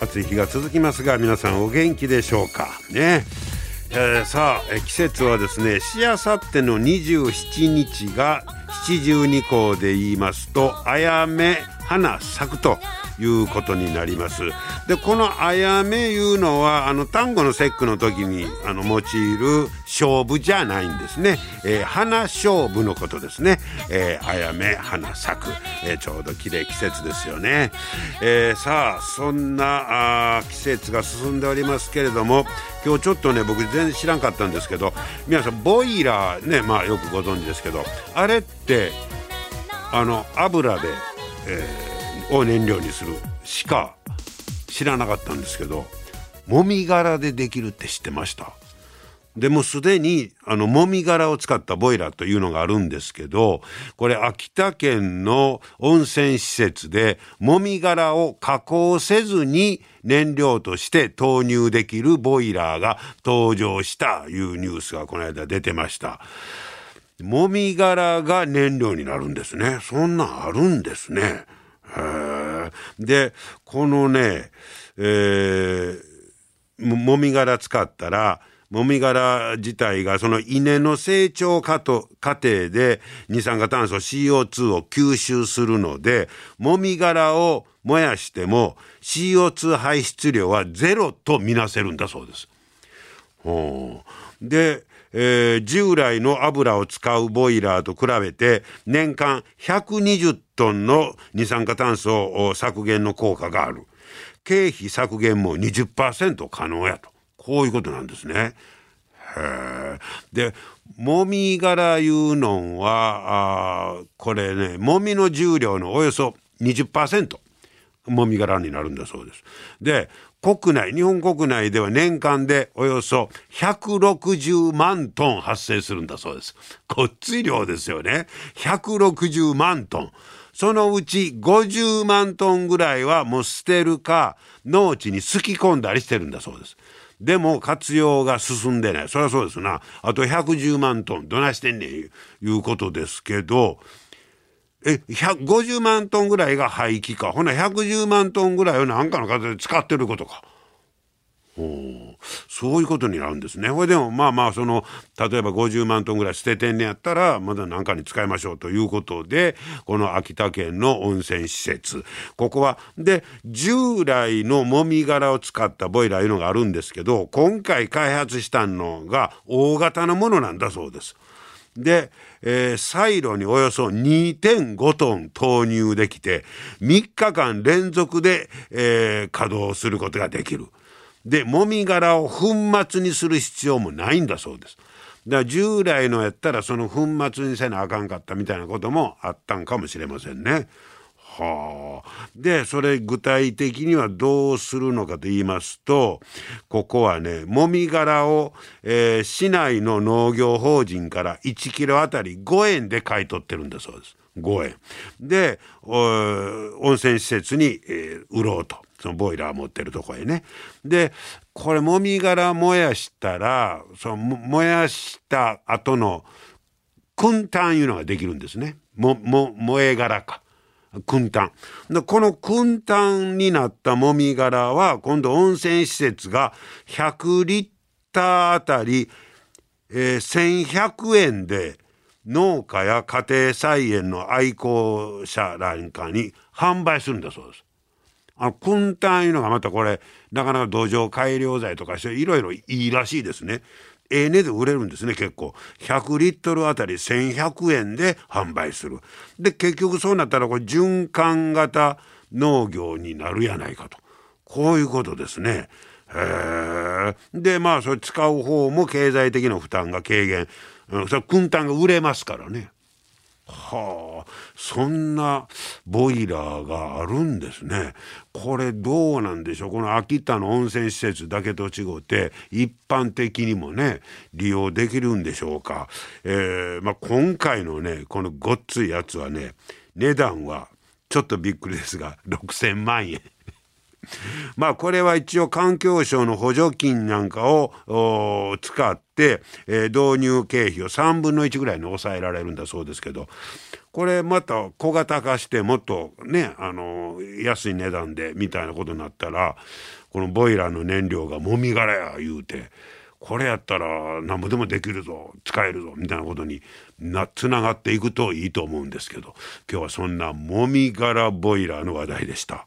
暑い日が続きますが皆さんお元気でしょうか？ね。えー、さあ季節はですねしあさっての27日が七十二候で言いますとあやめ花咲くと。いうことになります。でこのあやめいうのはあの単語の節句の時にあの用いる勝負じゃないんですね、えー、花勝負のことですね、えー、あやめ花咲く、えー、ちょうど綺麗季節ですよね、えー、さあそんなあ季節が進んでおりますけれども今日ちょっとね僕全然知らんかったんですけど皆さんボイラーねまあよくご存知ですけどあれってあの油で、えー、を燃料にするしか知らなかったんですけどもみ殻でできるって知ってましたでもすでにあのもみ殻を使ったボイラーというのがあるんですけどこれ秋田県の温泉施設でもみ殻を加工せずに燃料として投入できるボイラーが登場したいうニュースがこの間出てました。もみ殻が燃料になるんですね。そんなんあるんですね。で、このね、えー、もみ殻使ったら、もみ殻自体がその稲の成長過程で二酸化炭素 CO2 を吸収するので、もみ殻を燃やしても CO2 排出量はゼロとみなせるんだそうです。で、えー、従来の油を使うボイラーと比べて年間120トンの二酸化炭素削減の効果がある。経費削減も20%可能やと。こういうことなんですね。でもみ殻いうのはあこれねもみの重量のおよそ20%もみ殻になるんだそうです。で国内日本国内では年間でおよそ160万トン発生するんだそうです。こっつい量ですよね。160万トン。そのうち50万トンぐらいはもう捨てるか農地にすき込んだりしてるんだそうです。でも活用が進んでない。そりゃそうですな。あと110万トンどないしてんねんいうことですけど、え、150万トンぐらいが廃棄か。ほな110万トンぐらいを何かの形で使ってることか。そういうことになるんですね。ほいでもまあまあその例えば50万トンぐらい捨ててんねやったらまだ何かに使いましょうということでこの秋田県の温泉施設ここはで従来のもみ殻を使ったボイラーいうのがあるんですけど今回開発したのが大型のものなんだそうです。で、えー、サイロにおよそ2.5トン投入できて3日間連続で、えー、稼働することができる。で、もみ殻を粉末にする必要もないんだそうです。だから従来のやったらその粉末にせなあかんかったみたいなこともあったんかもしれませんね。はあ、でそれ具体的にはどうするのかと言いますとここはねもみ殻を、えー、市内の農業法人から1キロあたり5円で買い取ってるんだそうです。5円で温泉施設に、えー、売ろうとそのボイラー持ってるとこへね。でこれもみ殻燃やしたらその燃やした後の燻炭いうのができるんですね。もも燃え殻か。燻炭この燻炭になったもみ殻は今度温泉施設が100リッターあたり、えー、1100円で農家や家庭菜園の愛好者なんかに販売するんだそうです。あの燻炭いうのがまたこれなかなか土壌改良剤とかしていろいろいいらしいですね。ええ値で売れるんですね結構。100リットルあたり1100円で販売する。で結局そうなったらこれ循環型農業になるやないかと。こういうことですね。へでまあそれ使う方も経済的な負担が軽減、うん、それ燻炭が売れますからね。はあ、そんなボイラーがあるんですね。これどうなんでしょう？この秋田の温泉施設だけと違って一般的にもね利用できるんでしょうか？えー、まあ、今回のねこのごっついやつはね値段はちょっとびっくりですが6,000万円。まあこれは一応環境省の補助金なんかを使って、えー、導入経費を3分の1ぐらいに抑えられるんだそうですけどこれまた小型化してもっとねあの安い値段でみたいなことになったらこのボイラーの燃料がもみ殻や言うてこれやったら何ぼでもできるぞ使えるぞみたいなことにつながっていくといいと思うんですけど今日はそんなもみ殻ボイラーの話題でした。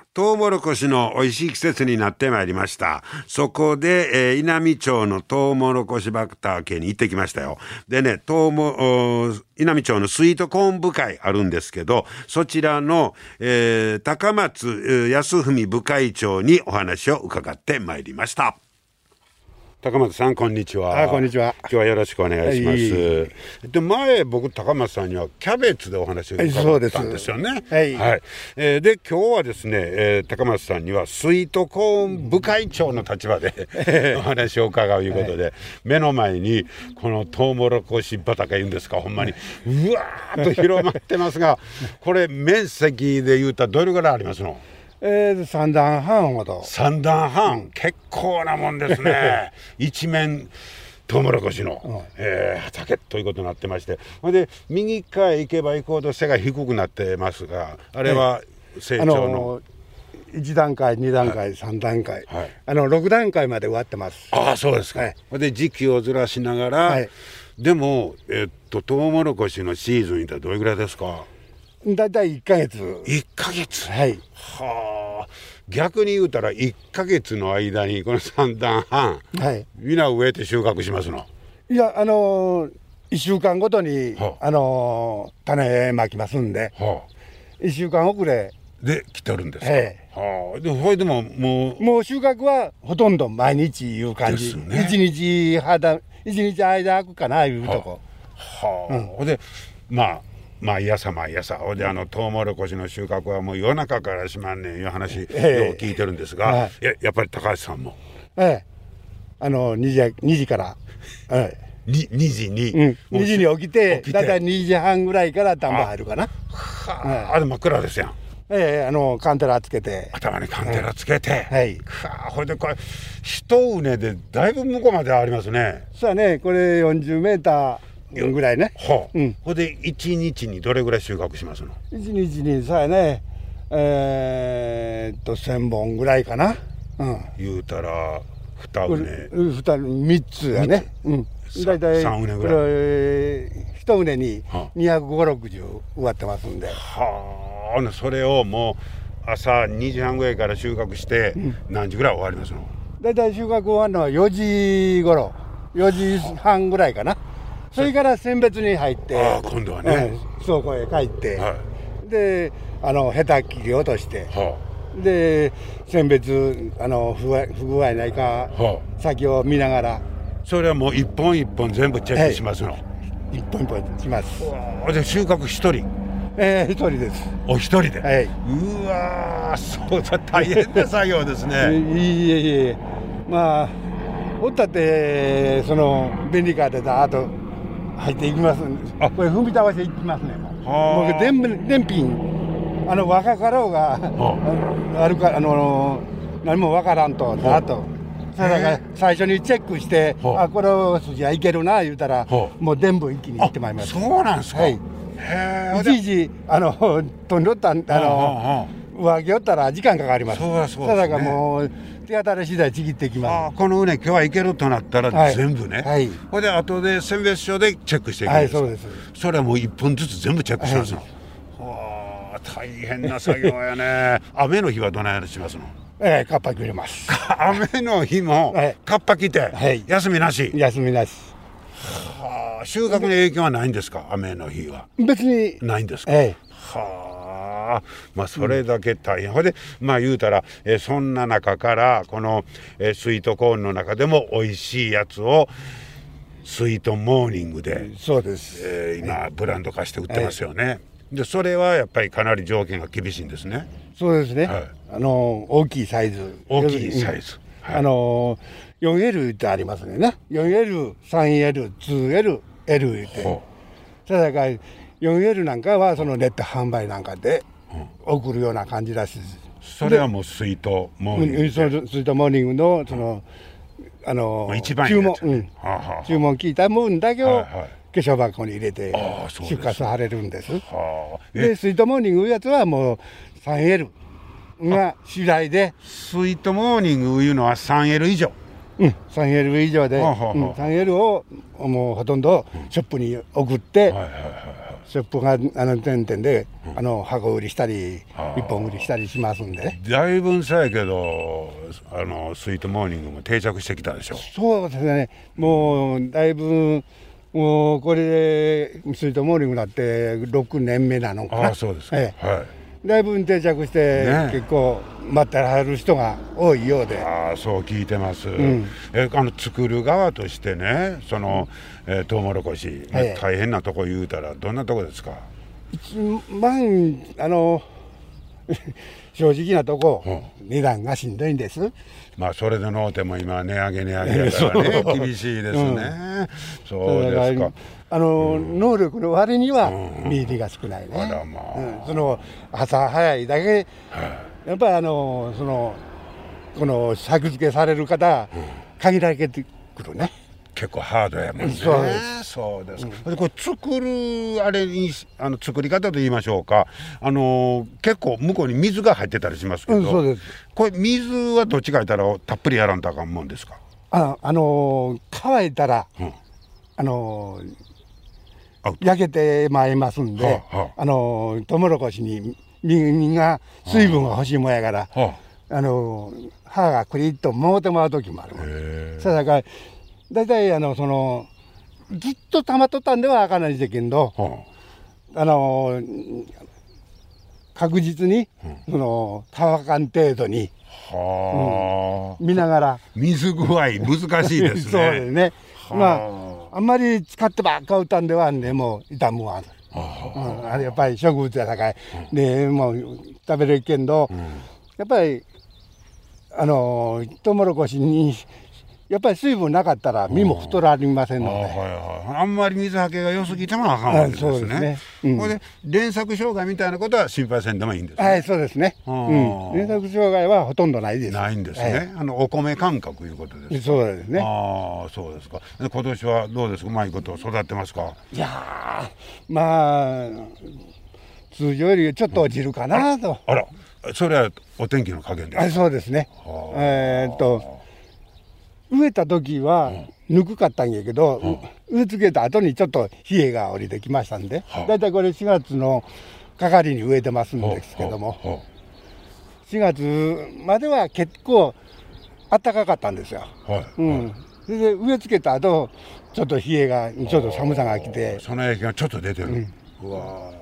トウモロコシの美味しい季節になってまいりました。そこで、えー、稲美町のトウモロコシ畑に行ってきましたよ。でね、トウモ、稲美町のスイートコーン部会あるんですけど、そちらの、えー、高松康文部会長にお話を伺ってまいりました。高松さんこんにちは。あこんにちは。今日はよろしくお願いします。で前僕高松さんにはキャベツでお話を伺ったんですよね。はい。はい、えー、で今日はですね、えー、高松さんにはスイートコーン部会長の立場でお話を伺ういうことで、はい、目の前にこのトウモロコシ畑いうんですかほんまにうわーっと広まってますが、これ面積で言うたらどれぐらいありますの？えー、三段半ほど。三段半、うん、結構なもんですね。一面トウモロコシの、うん、えー、畑ということになってまして。ほんで右側へ行けば行こうと背が低くなってますがあれは成長の、あの1段階2段階、はい、3段階、はい、あの6段階まで終わってます。ああそうですか、はい、で時期をずらしながら、はい、でもえー、っとトウモロコシのシーズンってどれぐらいですか？大体1か月。1か月？はい。はあ。逆に言うたら1か月の間にこの3段半、はい、皆植えて収穫しますの？いやあのー、1週間ごとに、はあ、あのー、種まきますんで、はあ、1週間遅れ。で来てるんですか、ええ、はあ、でそれでももうもう収穫はほとんど毎日いう感じ、ね、1日肌1日間空くかないうとこ。はあ、はあ、うん、でまあ毎朝毎朝ほであのトウモロコシの収穫はもう夜中からしまんねんいう話を聞いてるんですが、はい、ややっぱり高橋さんも？ええ。あの2時 ,2 時から、ええ。2, 2時に、うん、2時に起きてだいたい2時半ぐらいから田んぼ入るかな。はあ、あれ真っ暗ですやん。ええあのカンテラつけて。頭にカンテラつけて、はい、はあこれでこれ一畝でだいぶ向こうまでありますね。そうやね。これ40メーターぐらいね。はあ、うん。ほで一日にどれぐらい収穫しますの？一日にさやね、えー、っと千本ぐらいかな。うん。言うたら二畝。二三つやね。うん。大体三畝ぐらい。一畝に二百五六十植わってますんで。はあ。それをもう朝二時半ぐらいから収穫して何時ぐらい終わりますの？大体収穫終わるのは四時頃、四時半ぐらいかな。それから選別に入ってあ今度はね、うん、倉庫へ帰って、はい、であのヘタ切り落として、はあ、で選別あの不不具合ないか、はあ、先を見ながら。それはもう一本一本全部チェックしますの、はい、一本一本します。で収穫一人？ええー、一人です。お一人で、はい、うわそうだ大変な作業ですね。いいえいえ。まあおったってその便利カーでだあと入っていきますあ。これ踏み倒していきますねもう。電電品あの若かろうがあ。るかあの何もわからんとだと、そそれから最初にチェックして、あ。この筋はいけるな言うたらもう全部一気にいってまいります。そうなんですか。はい。いちいちあの飛んどったあの上着おったら時間かかります。そうだそうね。だからもう手当たり次第ちぎっていきあまあこの畝今日はいけるとなったらはい。全部ね、はい。ほいで後で選別所でチェックしていくんですかはいそうです。それはもう1分ずつ全部チェックしますの、はあ大変な作業やね。雨の日はどないしますの？すええカッパ切れます。雨の日もはい。カッパ着て、はい。休みなし、休みなし。はあ収穫に影響はないんですか？雨の日は。別に。ないんですか、え。はあまあそれだけ大変、ほいでまあ言うたら、えーそんな中からこの、えースイートコーンの中でも美味しいやつをスイートモーニングでえ、そうです。えー今ブランド化して売ってますよね、でそれはやっぱりかなり条件が厳しいんですね。そうですね、はい。あの大きいサイズ。大きいサイズ。はい。うんあの 4L ってありますね。な 4L3L2L L 言って。ほそれだから 4L なんかはそのネット販売なんかで送るような感じらし。それはもうスイートモーニング。うん、そのスイートモーニングのその、あの注文うん、注文聞いた分だけを化粧箱に入れて出荷されるんです。でスイートモーニングいうやつはもう 3L が主体で、スイートモーニングいうのは 3L 以上。うん、3L 以上で、うん 3L をもうほとんどショップに送って、ショップがあの点々で、あの箱売りしたり一本売りしたりしますんで。ねだいぶんさやけどあのスイートモーニングも定着してきたでしょ。そうですね。もうだいぶもうこれでスイートモーニングだって6年目なのかな。ああそうですか、えはい。えだいぶ定着して、ね。結構待ってられる人が多いようで。ああそう聞いてます、ん。えあの作る側としてねその、えー、トウモロコシ、ええ。大変なとこ言うたらどんなとこですか？1万あの正直なとこ、値段がしんどいんです。まあそれでのうても今値上げ値上げだからね。そう。厳しいですね、そうだからですか。あの、能力の割には身入りが少ないね、まあ。うん。その朝早いだけ、やっぱりあのそのこの作付けされる方、限られてくるね結構ハードやもんね。そうです。そうですか、でこれ作るあれにあの作り方と言いましょうか。あの結構向こうに水が入ってたりしますけど、うんそうです。これ水はどっちか言ったらたっぷりやらんとあかんもんですか？ああの乾いたら、うん。あの焼けてまいりますんで、はあはあ。あのトウモロコシに実が水分が欲しいもんやから、はあ。の歯がクリッともうてもらう時もある。あ、へそれだから大体あのそのずっと溜まっとったんではあかんないんですけどえはあの確実に、その乾かん程度にあ、はあ見ながら、水具合難しいですね。そうですね。はあ。まああんまり使ってばっか打ったんではんでもう傷むわ、うん、あれやっぱり植物やさかい、でもう食べれるけんど、やっぱりあのトウモロコシにやっぱり水分なかったら実も太られませんので、あはいはい、あんまり水はけが良すぎてもあかんわけですね。あそうですねうんこれで連作障害みたいなことは心配せんでもいいんです、ね。はい、そうですね。あうーん。連作障害はほとんどないです。ないんですね、あのお米感覚いうことです。そうですね。ああそうですか。で今年はどうですか？うまいこと育ってますか？いやー、まあ、通常よりちょっと落ちるかなと。あらそれはお天気の加減であす。そうですね。はあえーっと、植えた時はぬくかったんやけど、植え付けた後にちょっと冷えが降りてきましたんではあ、だいたいこれ4月のかかりに植えてますんですけども、は4月までは結構暖かかったんですよ。うん。それで植え付けた後、ちょっと冷えが、ちょっと寒さが来て、その影響がちょっと出てる。うわそれ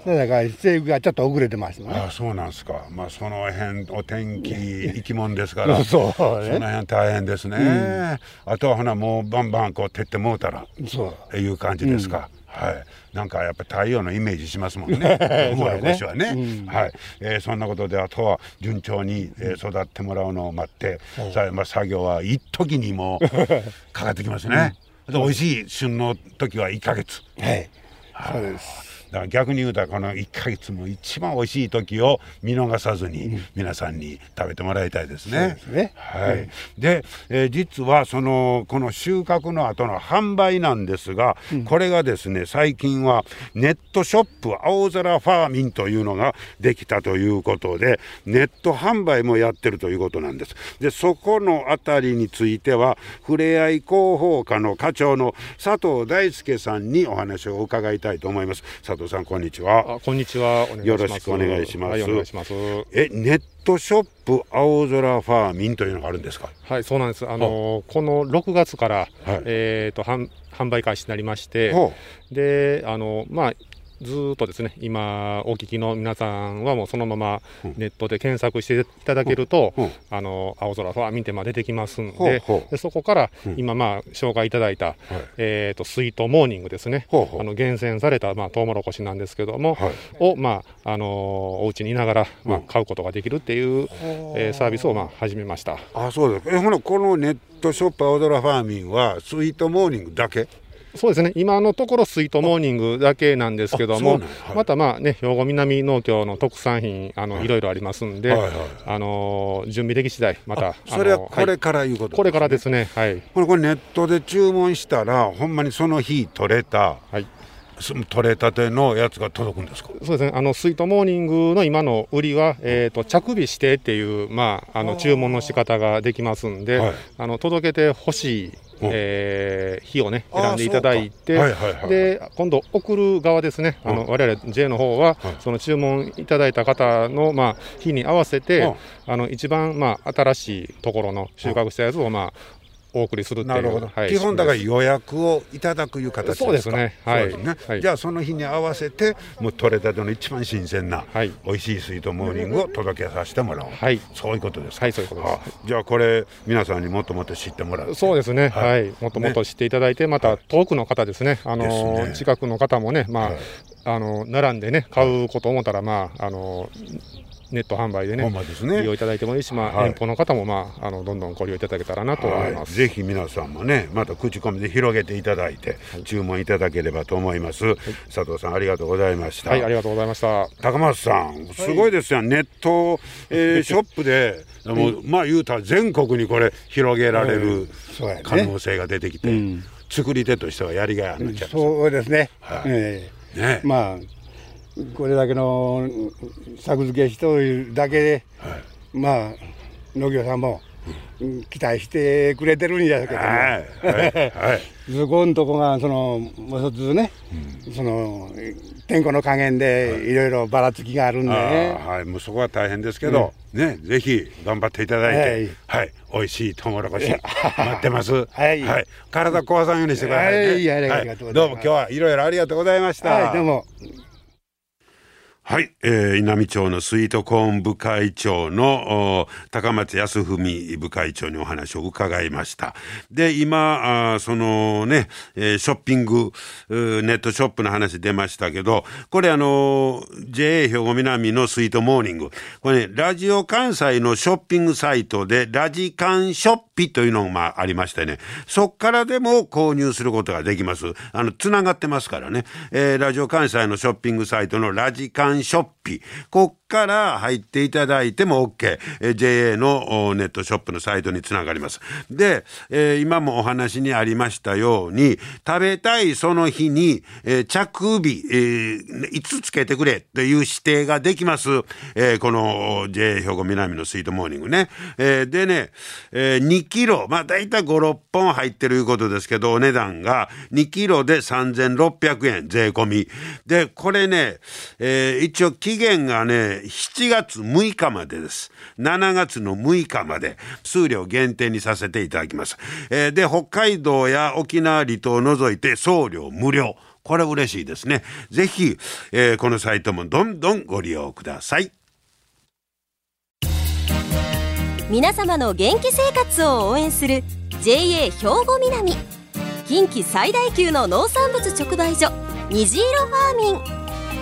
だから生育がちょっと遅れてますね。ああそうなんですか。まあその辺お天気生き物ですから。そうそのね。辺大変ですね、あとはほなもうバンバンこう照ってもうたらそう。いう感じですか、はい。なんかやっぱ太陽のイメージしますもんね。トウモロコシはね。はい、えーそんなことであとは順調に、えー育ってもらうのを待って、さあまあ、作業は一時にもう かかってきますね、で美味しい旬の時は1ヶ月。はい。そうです。だから逆に言うたらこの1か月も一番美味しい時を見逃さずに皆さんに食べてもらいたいですね。ですねはい、で、えー実はそのこの収穫の後の販売なんですが、これがですね最近はネットショップ青空ファーミンというのができたということでネット販売もやってるということなんです。でそこのあたりについてはふれあい広報課の課長の佐藤大輔さんにお話を伺いたいと思います。佐藤さんこんにちは。あ、こんにちは。よろしくお願いしますはい、お願いします。えネットショップ青空ファーミンというのがあるんですか？はい、そうなんです。あのこの6月から、はいえっ、と販販売開始になりまして、ほで、あのまあ。ずーっとですね今お聞きの皆さんはもうそのままネットで検索していただけると、うん。うん。あの青空ファーミンテま出てきますんでほうでそこから今まあ紹介いただいた、えー、とスイートモーニングですね。あの厳選されたまあトウモロコシなんですけども、はい。をまああのーお家にいながらまあ買うことができるっていう、えーサービスをまあ始めました。あそうです。えほなこのネットショップ青空ファーミンはスイートモーニングだけ？そうですね。今のところスイートモーニングだけなんですけども、はい。またまあね兵庫南農協の特産品あの、い、ろいろありますんで、はいはいあのー準備でき次第またそれはこれからいうことこれからですすね。はい。これこれネットで注文したらほんまにその日取れた。はい取れたてのやつが届くんですか？そうですね。あのスイートモーニングの今の売りは、えー、と着日指定っていう、まあ、あの注文の仕方ができますんで、はい。あの届けてほしい、えー日をね選んでいただいて、はいはいはいで今度送る側ですね、あの我々 J の方は、その注文いただいた方の、まあ、日に合わせて、あの一番、まあ、新しいところの収穫したやつを、まあ、お送りするっていうなるほど、はい。基本だから仕予約をいただくいう形ですか。そうですね。はい。ね。はい。じゃあその日に合わせてもう取れたての一番新鮮な、はい。美味しいスイートモーニングを届けさせてもらおう、はい。そういうことですか。はいそういうことです。あじゃあこれ皆さんにもっともっと知ってもらう。そうですね、ははい。い、もっともっと知っていただいて、また遠くの方ですね、あのね。近くの方もね、まあ、はい。あの並んでね、買うこと思ったら、まあ、あのネット販売でね、ね。利用いただいてもいいし、まあ、はい。遠方の方も、まあ、あのどんどんご利用いただけたらなと思い。はい、ます。ぜひ皆さんもねまた口コミで広げていただいて、注文いただければと思います、佐藤さんありがとうございました、はい、ありがとうございました。高松さん、すごいですよ、ネット、えー ショップで、もうまあ言うたら全国にこれ、広げられる可能性が出てきて、作り手としてはやりがいあるんちゃいますそうですね、はい。ええ。ね。まあこれだけの作付けしとるだけで、まあ農業さんも、うん期待してくれてるんやけども、はい、はい、はい。そこんとこがそのもう一つね、その天候の加減でい。ろいろばらつきがあるんであね、ーはい、もうそこは大変ですけど、ね、ぜひ頑張っていただいて、ははい。い、美味しいトウモロコシ待ってます。はい。体壊さんようにしてくださいね。はい。ありがとうございます。どうも今日はいろいろありがとうございました。はい。どうもはい、えー、稲美町のスイートコーン部会長の高松康文部会長にお話を伺いました。で、今、あそのね、えーショッピング、ネットショップの話出ましたけど、これあのー JA 兵庫南のスイートモーニング。これね、ラジオ関西のショッピングサイトで、ラジカンショッピというのがあありましてね、そっからでも購入することができます。あの、つながってますからね。えーラジオ関西のショッピングサイトのラジカンショッピ。国から入っていただいても OK。えー JA のネットショップのサイトにつながります。で、えー今もお話にありましたように、食べたいその日に、えー着日、えーいつつけてくれという指定ができます。えーこの JA 兵庫南のスイートモーニングね。えーでね、えー2キロ、まあ大体5、6本入ってるいうことですけど、お値段が2キロで3600円、税込み。で、これね、えー一応期限がね、7月6日までです。7月の6日まで、数量限定にさせていただきます。えーで、北海道や沖縄離島を除いて送料無料。これ嬉しいですね。ぜひ、えーこのサイトもどんどんご利用ください。皆様の元気生活を応援する JA 兵庫南近畿最大級の農産物直売所虹色ファーミン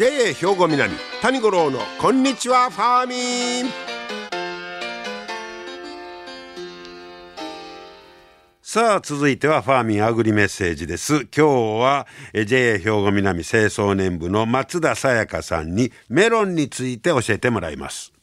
JA 兵庫南谷五郎のこんにちはファーミン。さあ続いてはファーミンアグリメッセージです。今日は JA 兵庫南清掃年部の松田さやかさんにメロンについて教えてもらいます。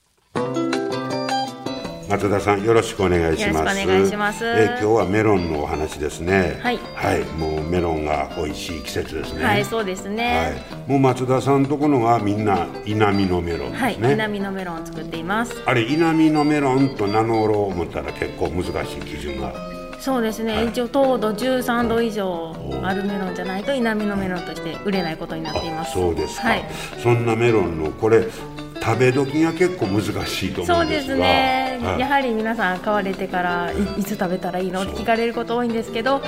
松田さんよろしくお願いします。お願いします。え今日はメロンのお話ですね。はい。はい、もうメロンが美味しい季節ですね。はい、そうですね。はい。もう松田さんとこのがみんな稲美のメロンですね。はい、稲美のメロンを作っています。あれ稲美のメロンと名乗ろう思ったら結構難しい基準が。そうですね、はい、一応糖度13度以上あるメロンじゃないと稲美のメロンとして売れないことになっていますそうですか、はい、そんなメロンのこれ食べ時が結構難しいと思うんですがそうですね、はい、やはり皆さん買われてからいつ食べたらいいの？って聞かれること多いんですけど、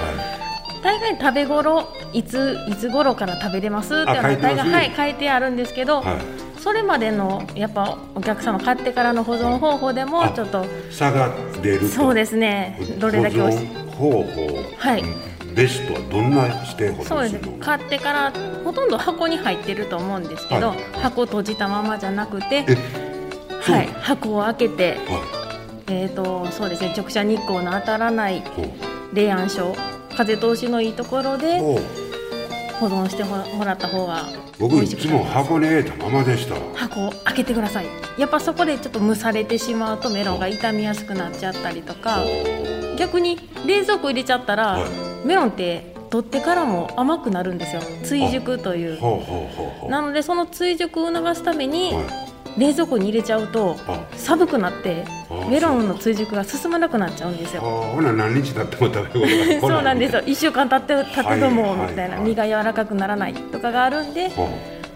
大概食べ頃いついつ頃から食べれます？って大概、はい、書いてあるんですけど、はい、それまでのやっぱお客様買ってからの保存方法でもちょっと差が出るそうですね。どれだけ保存方法。はい。ベストはどんなしてそうです買ってからほとんど箱に入ってると思うんですけど、はい、箱閉じたままじゃなくて、はい、箱を開けて、はい、えっ、ー、とそうですね直射日光の当たらない冷暗所風通しのいいところで保存してもらった方が僕いつも箱に入れたままでした。箱を開けてください。やっぱそこでちょっと蒸されてしまうとメロンが傷みやすくなっちゃったりとか。逆に冷蔵庫入れちゃったら、はい、メロンって取ってからも甘くなるんですよ。追熟という。なのでその追熟を促すために、はい冷蔵庫に入れちゃうと寒くなってメロンの追熟が進まなくなっちゃうんですよ。ほな何日経っても食べ物そうなんですよ。一週間経って経ってともみたいな。身が柔らかくならないとかがあるんで。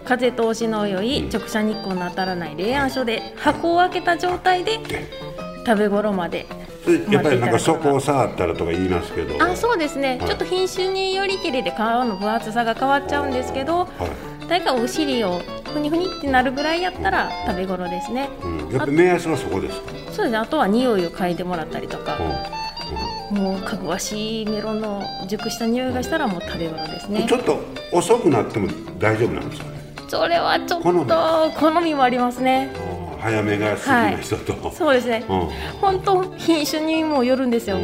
風通しの良い直射日光の当たらない冷暗所で箱を開けた状態で食べ頃までやっぱりなんかそこを触ったらとか言いますけど。あそうですね、はい、ちょっと品種によりけりで皮の分厚さが変わっちゃうんですけど、はい、大体お尻をふにふにってなるぐらいやったら食べ頃ですね、うん、やっぱ目安はそこですか？そうですね。あとは匂いを嗅いでもらったりとか、うん、もうかぐわしいメロンの熟した匂いがしたらもう食べ頃ですね。ちょっと遅くなっても大丈夫なんですかね？それはちょっと好みもありますね。早めが好きな人と、はい、そうですね、うん、本当品種にもよるんですよ、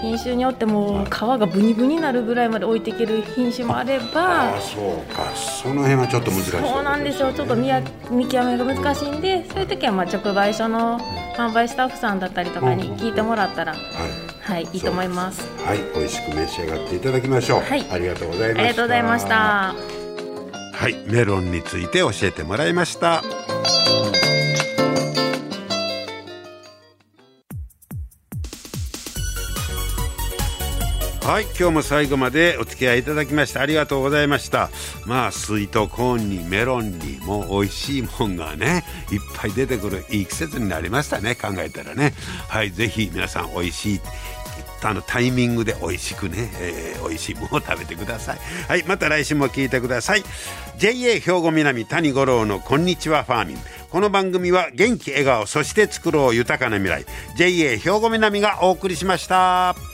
品種によっても皮がブニブニになるぐらいまで置いていける品種もあればあそうか。その辺はちょっと難しい、ね、そうなんですよ。ちょっと見見極めが難しいんでそういう時はまあ直売所の販売スタッフさんだったりとかに聞いてもらったら、はい、はい、いいと思います。はい美味しく召し上がっていただきましょう。はい。ありがとうございました。ありがとうございました。はいメロンについて教えてもらいましたはい今日も最後までお付き合いいただきましてありがとうございました。まあスイートコーンにメロンにもう美味しいもんがねいっぱい出てくるいい季節になりましたね考えたらね。はいぜひ皆さん美味しいあのタイミングで美味しくね、えー、美味しいものを食べてください。はいまた来週も聞いてください。JA 兵庫南谷五郎のこんにちはファーミン。この番組は元気笑顔そして作ろう豊かな未来。JA 兵庫南がお送りしました。